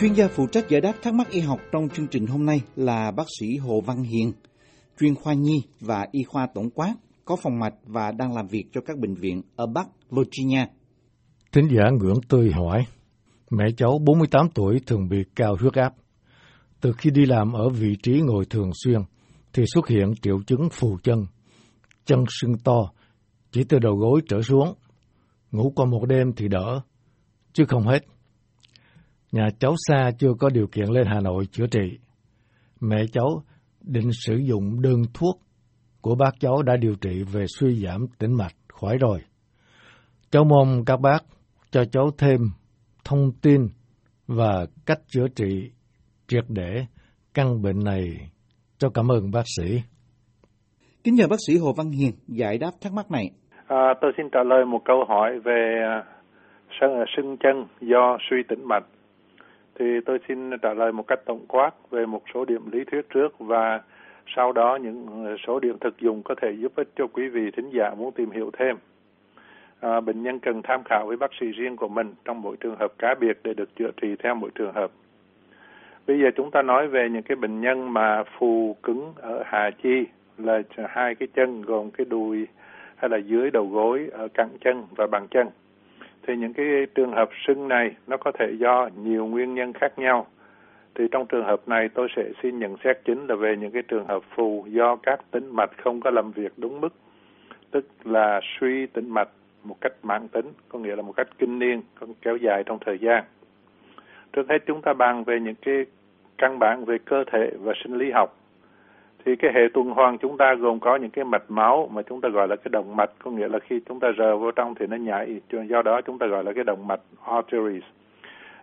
Chuyên gia phụ trách giải đáp thắc mắc y học trong chương trình hôm nay là bác sĩ Hồ Văn Hiền, chuyên khoa nhi và y khoa tổng quát, có phòng mạch và đang làm việc cho các bệnh viện ở Bắc Virginia. Thính giả ngưỡng tươi hỏi, mẹ cháu 48 tuổi thường bị cao huyết áp. Từ khi đi làm ở vị trí ngồi thường xuyên, thì xuất hiện triệu chứng phù chân, chân sưng to, chỉ từ đầu gối trở xuống. Ngủ qua một đêm thì đỡ, chứ không hết. Nhà cháu xa chưa có điều kiện lên Hà Nội chữa trị. Mẹ cháu định sử dụng đơn thuốc của bác cháu đã điều trị về suy giảm tĩnh mạch khỏi rồi. Cháu mong các bác cho cháu thêm thông tin và cách chữa trị triệt để căn bệnh này. Cháu cảm ơn bác sĩ. Kính nhờ bác sĩ Hồ Văn Hiền giải đáp thắc mắc này. À, tôi xin trả lời một câu hỏi về à, sưng chân do suy tĩnh mạch. Thì tôi xin trả lời một cách tổng quát về một số điểm lý thuyết trước và sau đó những ờ, số điểm thực dụng có thể giúp ích cho quý vị thính giả muốn tìm hiểu thêm. À, bệnh nhân cần tham khảo với bác sĩ riêng của mình trong mỗi trường hợp cá biệt để được chữa trị theo mỗi trường hợp. Bây giờ chúng ta nói về những cái bệnh nhân mà phù cứng ở hạ chi là hai cái chân gồm cái đùi hay là dưới đầu gối ở cẳng chân và bàn chân. Thì những cái trường hợp sưng này nó có thể do nhiều nguyên nhân khác nhau. Thì trong trường hợp này tôi sẽ xin nhận xét chính là về những cái trường hợp phù do các tĩnh mạch không có làm việc đúng mức, tức là suy tĩnh mạch một cách mãn tính, có nghĩa là một cách kinh niên, kéo dài trong thời gian. Trước hết chúng ta bàn về những cái căn bản về cơ thể và sinh lý học. Thì cái hệ tuần hoàn chúng ta gồm có những cái mạch máu mà chúng ta gọi là cái động mạch, có nghĩa là khi chúng ta rờ vô trong thì nó nhảy, do đó chúng ta gọi là cái động mạch arteries.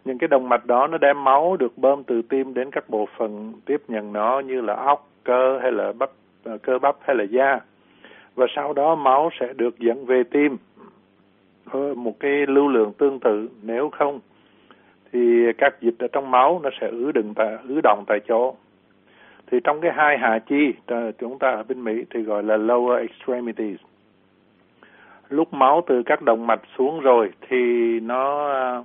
Những cái động mạch đó nó đem máu được bơm từ tim đến các bộ phận tiếp nhận nó như là óc, cơ hay là bắp ờ, cơ bắp hay là da. Và sau đó máu sẽ được dẫn về tim ờ, một cái lưu lượng tương tự nếu không thì các dịch ở trong máu nó sẽ ứ đựng tại ứ động tại chỗ thì trong cái hai hạ chi chúng ta ở bên Mỹ thì gọi là lower extremities. Lúc máu từ các động mạch xuống rồi thì nó à,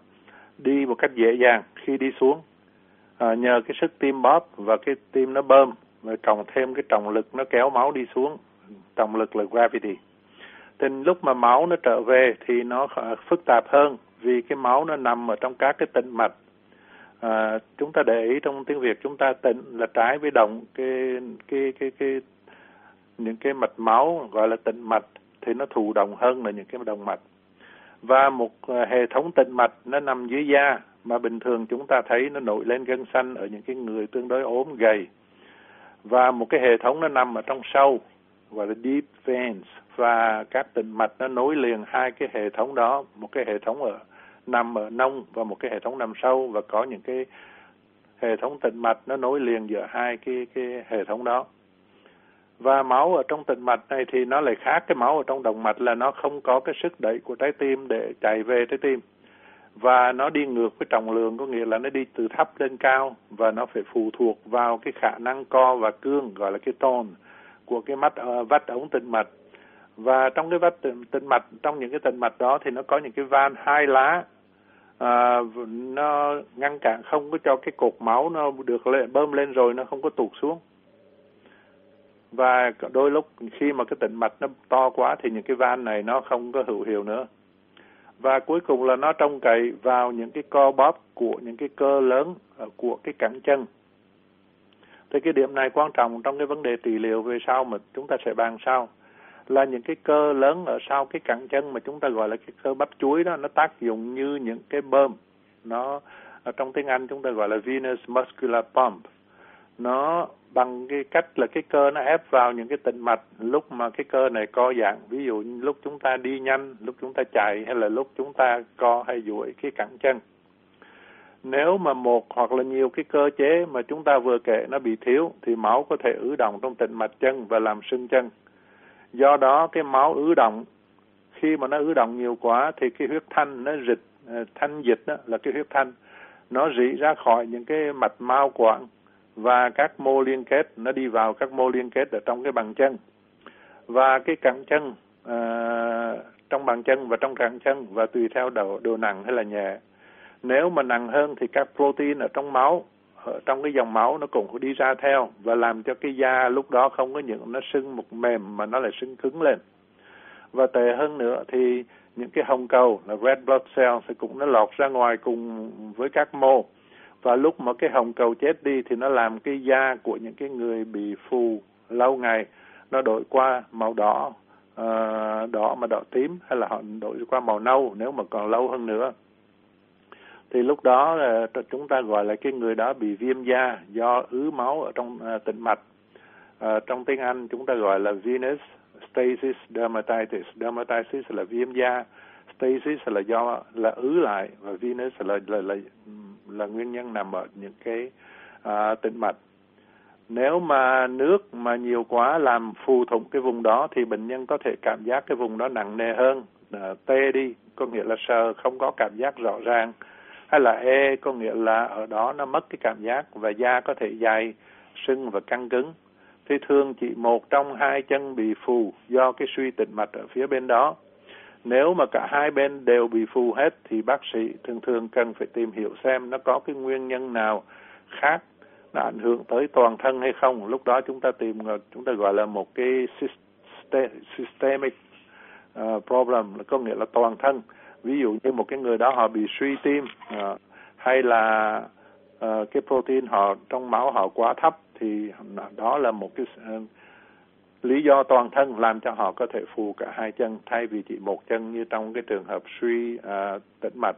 đi một cách dễ dàng khi đi xuống. À, nhờ cái sức tim bóp và cái tim nó bơm và cộng thêm cái trọng lực nó kéo máu đi xuống trọng lực là gravity. Thì lúc mà máu nó trở về thì nó phức tạp hơn vì cái máu nó nằm ở trong các cái tĩnh mạch à, chúng ta để ý trong tiếng Việt chúng ta tịnh là trái với động cái cái cái cái những cái mạch máu gọi là tịnh mạch thì nó thụ động hơn là những cái động mạch. Và một à, hệ thống tịnh mạch nó nằm dưới da mà bình thường chúng ta thấy nó nổi lên gân xanh ở những cái người tương đối ốm gầy. Và một cái hệ thống nó nằm ở trong sâu gọi là deep veins và các tịnh mạch nó nối liền hai cái hệ thống đó một cái hệ thống ở nằm ở nông và một cái hệ thống nằm sâu và có những cái hệ thống tĩnh mạch nó nối liền giữa hai cái cái hệ thống đó. Và máu ở trong tĩnh mạch này thì nó lại khác cái máu ở trong động mạch là nó không có cái sức đẩy của trái tim để chạy về trái tim. Và nó đi ngược với trọng lượng có nghĩa là nó đi từ thấp lên cao và nó phải phụ thuộc vào cái khả năng co và cương gọi là cái tone của cái mắt uh, vách ống tĩnh mạch và trong cái vách tĩnh, tĩnh mạch trong những cái tĩnh mạch đó thì nó có những cái van hai lá. À, nó ngăn cản không có cho cái cột máu nó được lên, bơm lên rồi nó không có tụt xuống. Và đôi lúc khi mà cái tĩnh mạch nó to quá thì những cái van này nó không có hữu hiệu nữa. Và cuối cùng là nó trông cậy vào những cái co bóp của những cái cơ lớn à, của cái cẳng chân. Thì cái điểm này quan trọng trong cái vấn đề trị liệu về sau mà chúng ta sẽ bàn sau là những cái cơ lớn ở sau cái cẳng chân mà chúng ta gọi là cái cơ bắp chuối đó, nó tác dụng như những cái bơm. Nó, ở trong tiếng Anh chúng ta gọi là venous muscular pump. Nó bằng cái cách là cái cơ nó ép vào những cái tĩnh mạch lúc mà cái cơ này co giãn. Ví dụ như lúc chúng ta đi nhanh, lúc chúng ta chạy hay là lúc chúng ta co hay duỗi cái cẳng chân. Nếu mà một hoặc là nhiều cái cơ chế mà chúng ta vừa kể nó bị thiếu thì máu có thể ứ động trong tĩnh mạch chân và làm sưng chân do đó cái máu ứ động khi mà nó ứ động nhiều quá thì cái huyết thanh nó dịch ờ, thanh dịch đó là cái huyết thanh nó rỉ ra khỏi những cái mạch mao quản và các mô liên kết nó đi vào các mô liên kết ở trong cái bàn chân. Và cái cẳng chân uh, trong bàn chân và trong cẳng chân và tùy theo độ độ nặng hay là nhẹ. Nếu mà nặng hơn thì các protein ở trong máu trong cái dòng máu nó cũng đi ra theo và làm cho cái da lúc đó không có những nó sưng một mềm mà nó lại sưng cứng lên. Và tệ hơn nữa thì những cái hồng cầu là red blood cell thì cũng nó lọt ra ngoài cùng với các mô. Và lúc mà cái hồng cầu chết đi thì nó làm cái da của những cái người bị phù lâu ngày nó đổi qua màu đỏ uh, đỏ mà đỏ tím hay là họ đổi qua màu nâu nếu mà còn lâu hơn nữa thì lúc đó uh, chúng ta gọi là cái người đó bị viêm da do ứ máu ở trong à, uh, tĩnh mạch. Uh, trong tiếng Anh chúng ta gọi là venous stasis dermatitis. Dermatitis là viêm da stasis là do là ứ lại và venous là là là, là nguyên nhân nằm ở những cái à, uh, tĩnh mạch. Nếu mà nước mà nhiều quá làm phù thủng cái vùng đó thì bệnh nhân có thể cảm giác cái vùng đó nặng nề hơn. À, tê đi có nghĩa là sờ không có cảm giác rõ ràng hay là e có nghĩa là ở đó nó mất cái cảm giác và da có thể dày sưng và căng cứng. Thì thường chỉ một trong hai chân bị phù do cái suy tĩnh mạch ở phía bên đó. Nếu mà cả hai bên đều bị phù hết thì bác sĩ thường thường cần phải tìm hiểu xem nó có cái nguyên nhân nào khác nó ảnh hưởng tới toàn thân hay không. Lúc đó chúng ta tìm, chúng ta gọi là một cái systemic ờ, problem có nghĩa là toàn thân ví dụ như một cái người đó họ bị suy tim à, hay là à, cái protein họ trong máu họ quá thấp thì đó là một cái à, lý do toàn thân làm cho họ có thể phù cả hai chân thay vì chỉ một chân như trong cái trường hợp suy à, tĩnh mạch.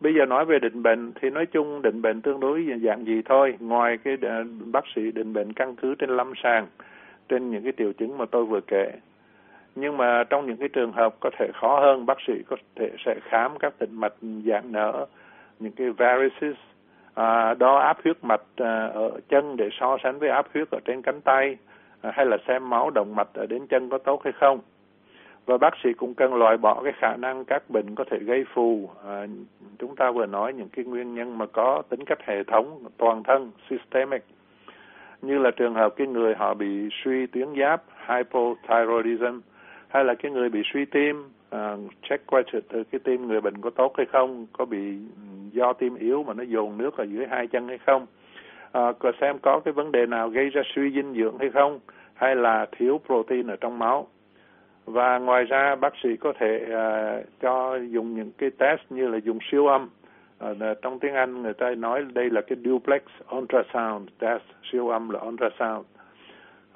Bây giờ nói về định bệnh thì nói chung định bệnh tương đối dạng gì thôi. Ngoài cái à, bác sĩ định bệnh căn cứ trên lâm sàng trên những cái triệu chứng mà tôi vừa kể nhưng mà trong những cái trường hợp có thể khó hơn bác sĩ có thể sẽ khám các tĩnh mạch dạng nở những cái varices à, đo áp huyết mạch à, ở chân để so sánh với áp huyết ở trên cánh tay à, hay là xem máu động mạch ở đến chân có tốt hay không và bác sĩ cũng cần loại bỏ cái khả năng các bệnh có thể gây phù. À, chúng ta vừa nói những cái nguyên nhân mà có tính cách hệ thống toàn thân systemic như là trường hợp cái người họ bị suy tuyến giáp hypothyroidism hay là cái người bị suy tim uh, check qua từ ờ, cái tim người bệnh có tốt hay không có bị ừ, do tim yếu mà nó dồn nước ở dưới hai chân hay không? Uh, xem có cái vấn đề nào gây ra suy dinh dưỡng hay không hay là thiếu protein ở trong máu. Và ngoài ra bác sĩ có thể uh, cho dùng những cái test như là dùng siêu âm. Uh, trong tiếng Anh người ta nói đây là cái duplex ultrasound test siêu âm là ultrasound.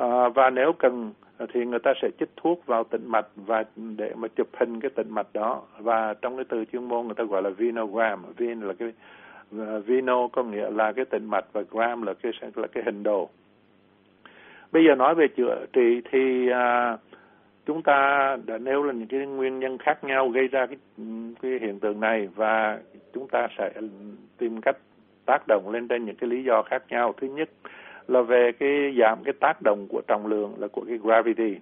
Uh, và nếu cần thì người ta sẽ chích thuốc vào tĩnh mạch và để mà chụp hình cái tĩnh mạch đó. Và trong cái từ chuyên môn người ta gọi là venogram. Ven là cái vino có nghĩa là cái tĩnh mạch và gram là cái là cái hình đồ. Bây giờ nói về chữa trị thì à, chúng ta đã nêu là những cái nguyên nhân khác nhau gây ra cái cái hiện tượng này. Và chúng ta sẽ tìm cách tác động lên trên những cái lý do khác nhau. Thứ nhất là về cái giảm cái tác động của trọng lượng là của cái gravity.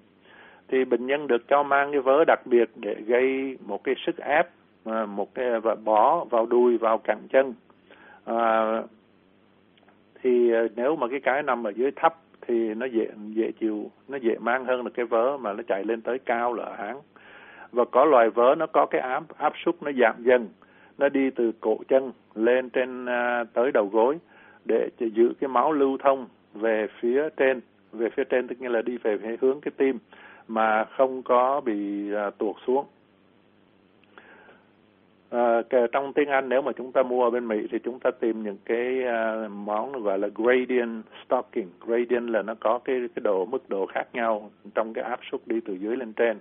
Thì bệnh nhân được cho mang cái vớ đặc biệt để gây một cái sức ép à, một cái à, và bó vào đùi vào cẳng chân. À, thì à, nếu mà cái cái nằm ở dưới thấp thì nó dễ dễ chịu nó dễ mang hơn là cái vớ mà nó chạy lên tới cao là háng và có loài vớ nó có cái áp áp suất nó giảm dần nó đi từ cổ chân lên trên à, tới đầu gối để giữ cái máu lưu thông về phía trên về phía trên tức nghĩa là đi về hướng cái tim mà không có bị à, tuột xuống À, trong tiếng Anh nếu mà chúng ta mua ở bên Mỹ thì chúng ta tìm những cái à, món gọi là gradient stocking. Gradient là nó có cái cái độ mức độ khác nhau trong cái áp suất đi từ dưới lên trên.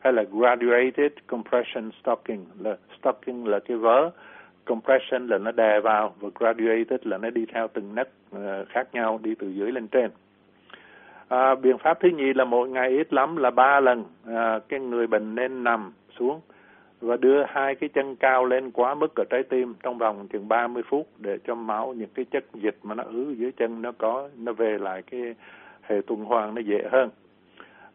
Hay là graduated compression stocking là stocking là cái vớ, compression là nó đè vào và graduated là nó đi theo từng nấc uh, khác nhau đi từ dưới lên trên. À, biện pháp thứ nhì là mỗi ngày ít lắm là ba lần. À, cái người bệnh nên nằm xuống và đưa hai cái chân cao lên quá mức ở trái tim trong vòng chừng 30 phút để cho máu những cái chất dịch mà nó ứ dưới chân nó có nó về lại cái hệ tuần hoàn nó dễ hơn.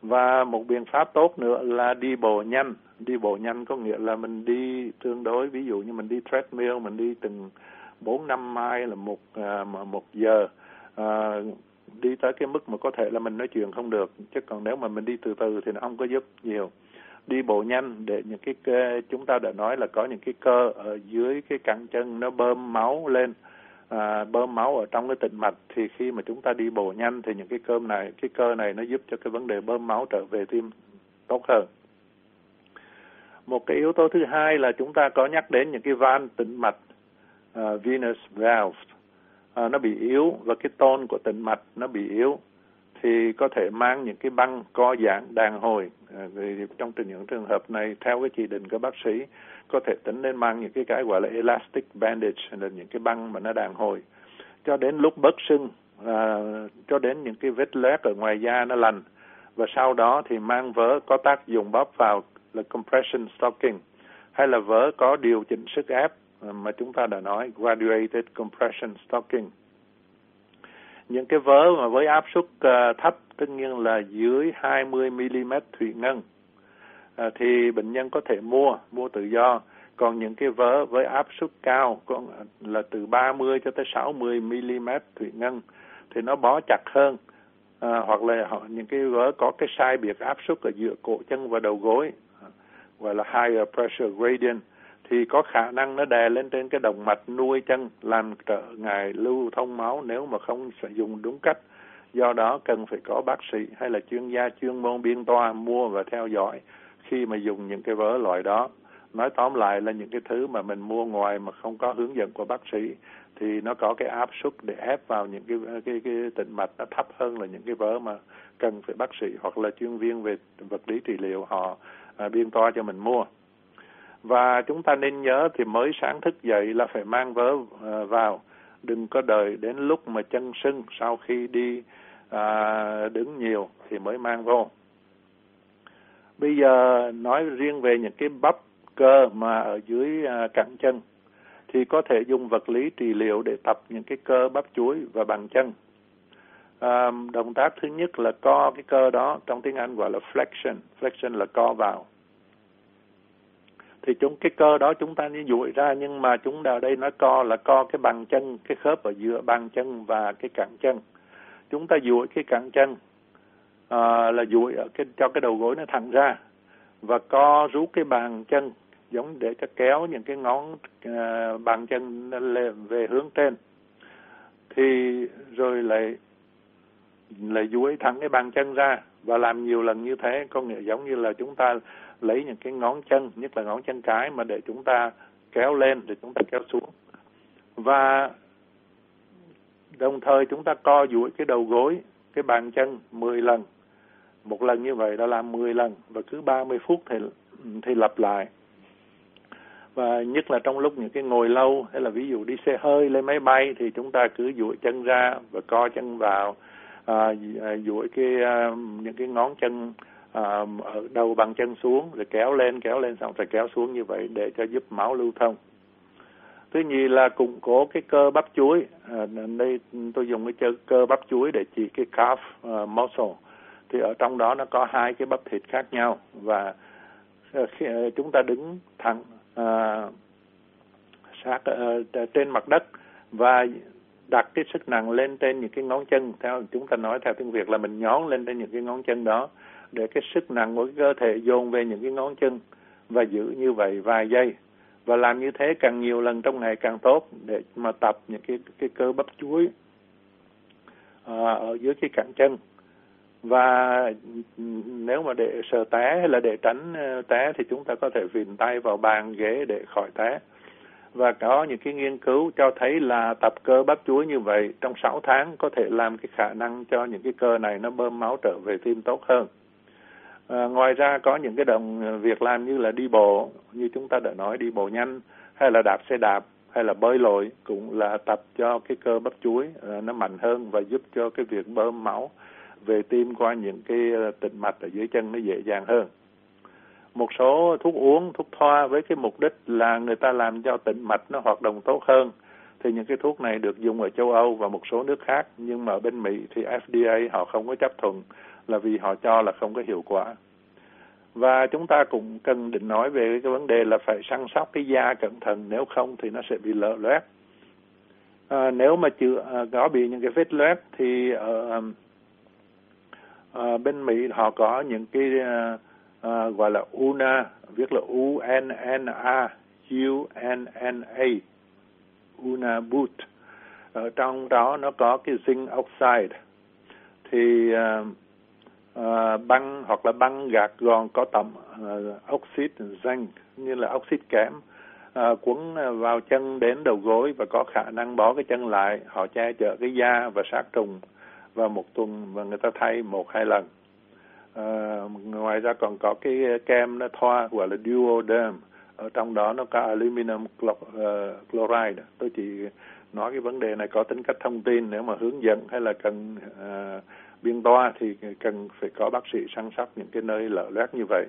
Và một biện pháp tốt nữa là đi bộ nhanh đi bộ nhanh có nghĩa là mình đi tương đối ví dụ như mình đi treadmill mình đi từng bốn năm mai là một à, một giờ. À, đi tới cái mức mà có thể là mình nói chuyện không được chứ còn nếu mà mình đi từ từ thì nó không có giúp nhiều. Đi bộ nhanh để những cái cơ, chúng ta đã nói là có những cái cơ ở dưới cái cẳng chân nó bơm máu lên. À, bơm máu ở trong cái tĩnh mạch thì khi mà chúng ta đi bộ nhanh thì những cái cơ này cái cơ này nó giúp cho cái vấn đề bơm máu trở về tim tốt hơn một cái yếu tố thứ hai là chúng ta có nhắc đến những cái van tĩnh mạch uh, venous valve. Uh, nó bị yếu và cái tôn của tĩnh mạch nó bị yếu thì có thể mang những cái băng co giãn đàn hồi. À, trong những trường hợp này theo cái chỉ định của bác sĩ có thể tính nên mang những cái cái gọi là elastic bandage là những cái băng mà nó đàn hồi. Cho đến lúc bớt sưng à, cho đến những cái vết loét ở ngoài da nó lành. Và sau đó thì mang vớ có tác dụng bóp vào là compression stocking hay là vớ có điều chỉnh sức ép mà chúng ta đã nói graduated compression stocking. Những cái vớ mà với áp suất uh, thấp tất nhiên là dưới 20 mm thủy ngân à, thì bệnh nhân có thể mua mua tự do. Còn những cái vớ với áp suất cao con là từ 30 cho tới 60 mm thủy ngân thì nó bó chặt hơn à, hoặc là họ những cái vớ có cái sai biệt áp suất ở giữa cổ chân và đầu gối gọi là higher pressure gradient, thì có khả năng nó đè lên trên cái động mạch nuôi chân, làm trở ngại lưu thông máu nếu mà không sử dụng đúng cách. Do đó cần phải có bác sĩ hay là chuyên gia chuyên môn biên toa mua và theo dõi khi mà dùng những cái vớ loại đó. Nói tóm lại là những cái thứ mà mình mua ngoài mà không có hướng dẫn của bác sĩ, thì nó có cái áp suất để ép vào những cái cái cái tĩnh mạch nó thấp hơn là những cái vớ mà cần phải bác sĩ hoặc là chuyên viên về vật lý trị liệu họ à, biên toa cho mình mua. Và chúng ta nên nhớ thì mới sáng thức dậy là phải mang vớ à, vào. Đừng có đợi đến lúc mà chân sưng sau khi đi à, đứng nhiều thì mới mang vô. Bây giờ nói riêng về những cái bắp cơ mà ở dưới à, cẳng chân thì có thể dùng vật lý trị liệu để tập những cái cơ bắp chuối và bàn chân um, động tác thứ nhất là co cái cơ đó trong tiếng Anh gọi là flexion flexion là co vào. Thì chúng cái cơ đó chúng ta như duỗi ra nhưng mà chúng ở đây nó co là co cái bàn chân cái khớp ở giữa bàn chân và cái cẳng chân. Chúng ta duỗi cái cẳng chân uh, là duỗi ở cái cho cái đầu gối nó thẳng ra và co rút cái bàn chân giống để cho kéo những cái ngón uh, bàn chân lên về hướng trên. Thì rồi lại là duỗi thẳng cái bàn chân ra và làm nhiều lần như thế. Có nghĩa giống như là chúng ta lấy những cái ngón chân, nhất là ngón chân cái mà để chúng ta kéo lên, để chúng ta kéo xuống. Và đồng thời chúng ta co duỗi cái đầu gối, cái bàn chân 10 lần. Một lần như vậy đã làm 10 lần và cứ 30 phút thì thì lặp lại. Và nhất là trong lúc những cái ngồi lâu, hay là ví dụ đi xe hơi lên máy bay, thì chúng ta cứ duỗi chân ra và co chân vào. À, à, duỗi cái à, những cái ngón chân à, ở đầu bằng chân xuống rồi kéo lên kéo lên xong rồi kéo xuống như vậy để cho giúp máu lưu thông. Thứ nhì là củng cố cái cơ bắp chuối. À, đây tôi dùng cái cơ, cơ bắp chuối để chỉ cái calf uh, muscle. Thì ở trong đó nó có hai cái bắp thịt khác nhau và à, khi chúng ta đứng thẳng uh, sát uh, trên mặt đất và đặt cái sức nặng lên trên những cái ngón chân. Theo chúng ta nói theo tiếng Việt là mình nhón lên trên những cái ngón chân đó để cái sức nặng của cái cơ thể dồn về những cái ngón chân và giữ như vậy vài giây. Và làm như thế càng nhiều lần trong ngày càng tốt để mà tập những cái cái cơ bắp chuối à, ở dưới cái cẳng chân. Và nếu mà để sờ té hay là để tránh ờ, té thì chúng ta có thể vịn tay vào bàn ghế để khỏi té và có những cái nghiên cứu cho thấy là tập cơ bắp chuối như vậy trong 6 tháng có thể làm cái khả năng cho những cái cơ này nó bơm máu trở về tim tốt hơn. À, ngoài ra có những cái đồng việc làm như là đi bộ như chúng ta đã nói đi bộ nhanh hay là đạp xe đạp hay là bơi lội cũng là tập cho cái cơ bắp chuối à, nó mạnh hơn và giúp cho cái việc bơm máu về tim qua những cái à, tĩnh mạch ở dưới chân nó dễ dàng hơn một số thuốc uống thuốc thoa với cái mục đích là người ta làm cho tĩnh mạch nó hoạt động tốt hơn. Thì những cái thuốc này được dùng ở châu Âu và một số nước khác nhưng mà ở bên Mỹ thì FDA họ không có chấp thuận là vì họ cho là không có hiệu quả. Và chúng ta cũng cần định nói về cái vấn đề là phải săn sóc cái da cẩn thận nếu không thì nó sẽ bị lở loét. À, nếu mà chưa à, có bị những cái vết loét thì ở à, bên Mỹ họ có những cái à, à, gọi là UNA viết là U N N A U N N A UNA boot. Ở trong đó nó có cái zinc oxide. Thì uh, uh, băng hoặc là băng gạt gòn có tầm uh, oxit zinc như là oxit kẽm uh, quấn vào chân đến đầu gối và có khả năng bó cái chân lại. Họ che chở cái da và sát trùng và một tuần và người ta thay một hai lần. Ờ, ngoài ra còn có cái ờ, kem nó thoa gọi là duoderm. Ở trong đó nó có aluminum ờ, chloride tôi chỉ nói cái vấn đề này có tính cách thông tin nếu mà hướng dẫn hay là cần uh, biên toa thì cần phải có bác sĩ săn sóc những cái nơi lở loét như vậy.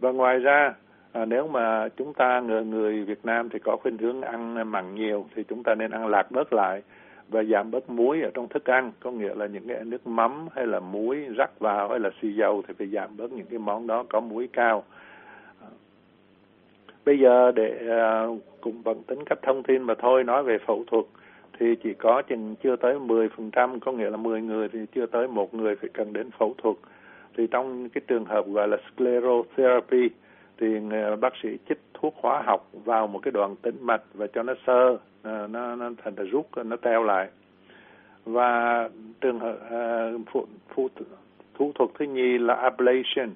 Và ngoài ra à, nếu mà chúng ta người người Việt Nam thì có khuynh hướng ăn mặn nhiều thì chúng ta nên ăn lạc bớt lại và giảm bớt muối ở trong thức ăn có nghĩa là những cái nước mắm hay là muối rắc vào hay là xì dầu thì phải giảm bớt những cái món đó có muối cao bây giờ để à, cũng bằng tính cách thông tin mà thôi nói về phẫu thuật thì chỉ có chừng chưa tới 10%, có nghĩa là 10 người thì chưa tới một người phải cần đến phẫu thuật. Thì trong cái trường hợp gọi là sclerotherapy thì à, bác sĩ chích thuốc hóa học vào một cái đoạn tĩnh mạch và cho nó sơ, Ờ, nó nó thành là rút nó teo lại. Và trường hợp uh, phụ, phụ, thủ thuật thứ nhì là ablation.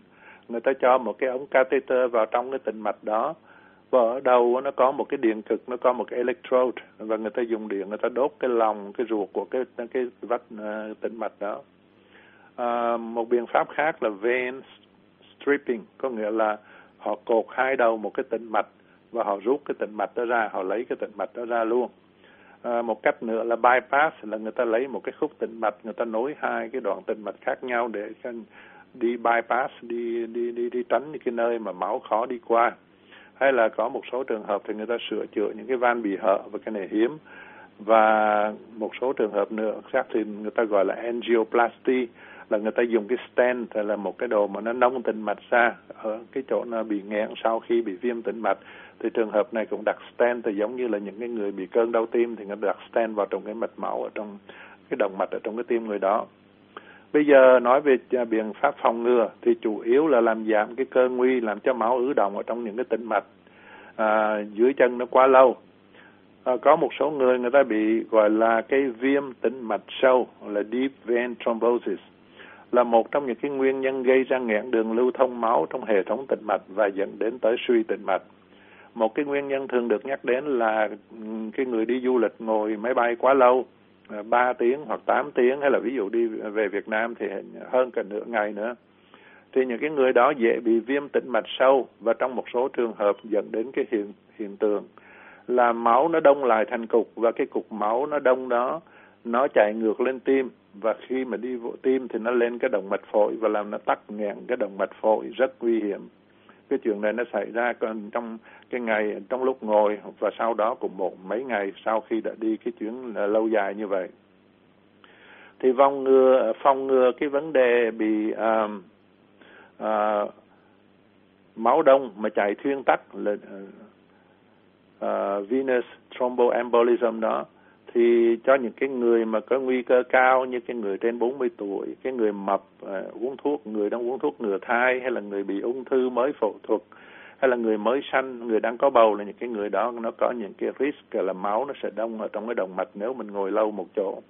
Người ta cho một cái ống catheter vào trong cái tĩnh mạch đó và ở đầu nó có một cái điện cực nó có một cái electrode và người ta dùng điện người ta đốt cái lòng cái ruột của cái cái vách ờ, uh, tĩnh mạch đó uh, một biện pháp khác là vein stripping có nghĩa là họ cột hai đầu một cái tĩnh mạch và họ rút cái tĩnh mạch đó ra họ lấy cái tĩnh mạch đó ra luôn. À, một cách nữa là bypass là người ta lấy một cái khúc tĩnh mạch người ta nối hai cái đoạn tĩnh mạch khác nhau để đi bypass đi đi đi đi tránh những cái nơi mà máu khó đi qua. Hay là có một số trường hợp thì người ta sửa chữa những cái van bị hở và cái này hiếm. Và một số trường hợp nữa khác thì người ta gọi là angioplasty là người ta dùng cái stent là một cái đồ mà nó nông tĩnh mạch ra ở cái chỗ nó bị nghẽn sau khi bị viêm tĩnh mạch thì trường hợp này cũng đặt stent thì giống như là những cái người bị cơn đau tim thì người đặt stent vào trong cái mạch máu ở trong cái động mạch ở trong cái tim người đó Bây giờ nói về biện pháp phòng ngừa thì chủ yếu là làm giảm cái cơ nguy, làm cho máu ứ động ở trong những cái tĩnh mạch à, dưới chân nó quá lâu. À, có một số người người ta bị gọi là cái viêm tĩnh mạch sâu là deep vein thrombosis là một trong những cái nguyên nhân gây ra nghẽn đường lưu thông máu trong hệ thống tĩnh mạch và dẫn đến tới suy tĩnh mạch. Một cái nguyên nhân thường được nhắc đến là cái người đi du lịch ngồi máy bay quá lâu à, 3 tiếng hoặc 8 tiếng, hay là ví dụ đi về Việt Nam thì hơn cả nửa ngày nữa. Thì những cái người đó dễ bị viêm tĩnh mạch sâu và trong một số trường hợp dẫn đến cái hiện hiện tượng là máu nó đông lại thành cục và cái cục máu nó đông đó, nó chạy ngược lên tim và khi mà đi vô tim thì nó lên cái động mạch phổi và làm nó tắc nghẽn cái động mạch phổi rất nguy hiểm cái chuyện này nó xảy ra còn trong cái ngày trong lúc ngồi và sau đó cũng một mấy ngày sau khi đã đi cái chuyến ờ, lâu dài như vậy. Thì vòng ngừa phòng ngừa cái vấn đề bị uh, uh, máu đông mà chạy thuyên tắc là uh, venous thromboembolism đó thì cho những cái người mà có nguy cơ cao như cái người trên 40 tuổi, cái người mập uh, uống thuốc, người đang uống thuốc ngừa thai hay là người bị ung thư mới phẫu thuật hay là người mới sanh, người đang có bầu là những cái người đó nó có những cái risk là máu nó sẽ đông ở trong cái động mạch nếu mình ngồi lâu một chỗ.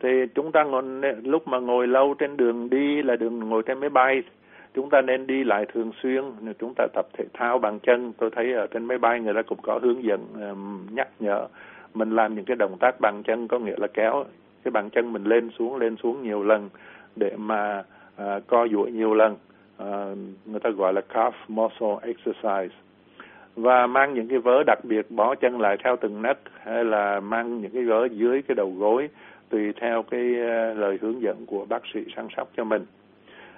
Thì chúng ta ngồi, lúc mà ngồi lâu trên đường đi là đường ngồi trên máy bay chúng ta nên đi lại thường xuyên chúng ta tập thể thao bằng chân tôi thấy ở trên máy bay người ta cũng có hướng dẫn um, nhắc nhở mình làm những cái động tác bằng chân có nghĩa là kéo cái bàn chân mình lên xuống lên xuống nhiều lần để mà uh, co duỗi nhiều lần. Uh, người ta gọi là calf muscle exercise. Và mang những cái vớ đặc biệt bó chân lại theo từng nấc hay là mang những cái vớ dưới cái đầu gối tùy theo cái uh, lời hướng dẫn của bác sĩ săn sóc cho mình.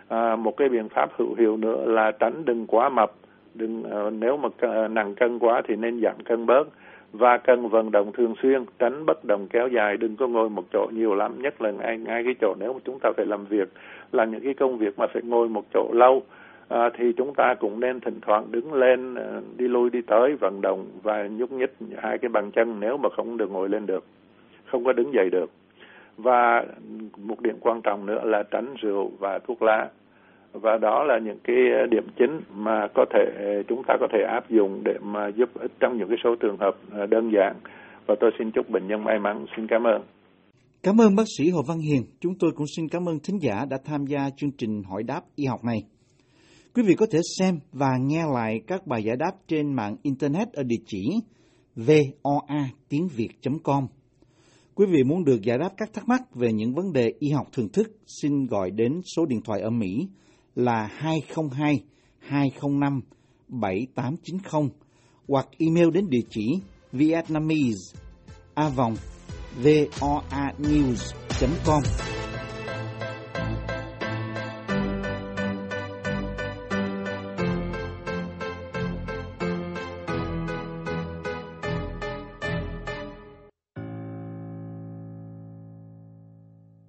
À, một cái biện pháp hữu hiệu nữa là tránh đừng quá mập. Đừng uh, nếu mà nặng cân quá thì nên giảm cân bớt và cần vận động thường xuyên tránh bất động kéo dài đừng có ngồi một chỗ nhiều lắm nhất là ngay ngay cái chỗ nếu mà chúng ta phải làm việc là những cái công việc mà phải ngồi một chỗ lâu à, thì chúng ta cũng nên thỉnh thoảng đứng lên à, đi lui đi tới vận động và nhúc nhích hai cái bàn chân nếu mà không được ngồi lên được không có đứng dậy được. Và một điểm quan trọng nữa là tránh rượu và thuốc lá và đó là những cái ờ, điểm chính mà có thể chúng ta có thể áp dụng để mà giúp ích trong những cái số trường hợp ờ, đơn giản và tôi xin chúc bệnh nhân may mắn xin cảm ơn Cảm ơn bác sĩ Hồ Văn Hiền. Chúng tôi cũng xin cảm ơn thính giả đã tham gia chương trình hỏi đáp y học này. Quý vị có thể xem và nghe lại các bài giải đáp trên mạng Internet ở địa chỉ voa tiếng Việt.com. Quý vị muốn được giải đáp các thắc mắc về những vấn đề y học thường thức, xin gọi đến số điện thoại ở Mỹ là 202 205 7890 hoặc email đến địa chỉ vietnamese a vòng voanews.com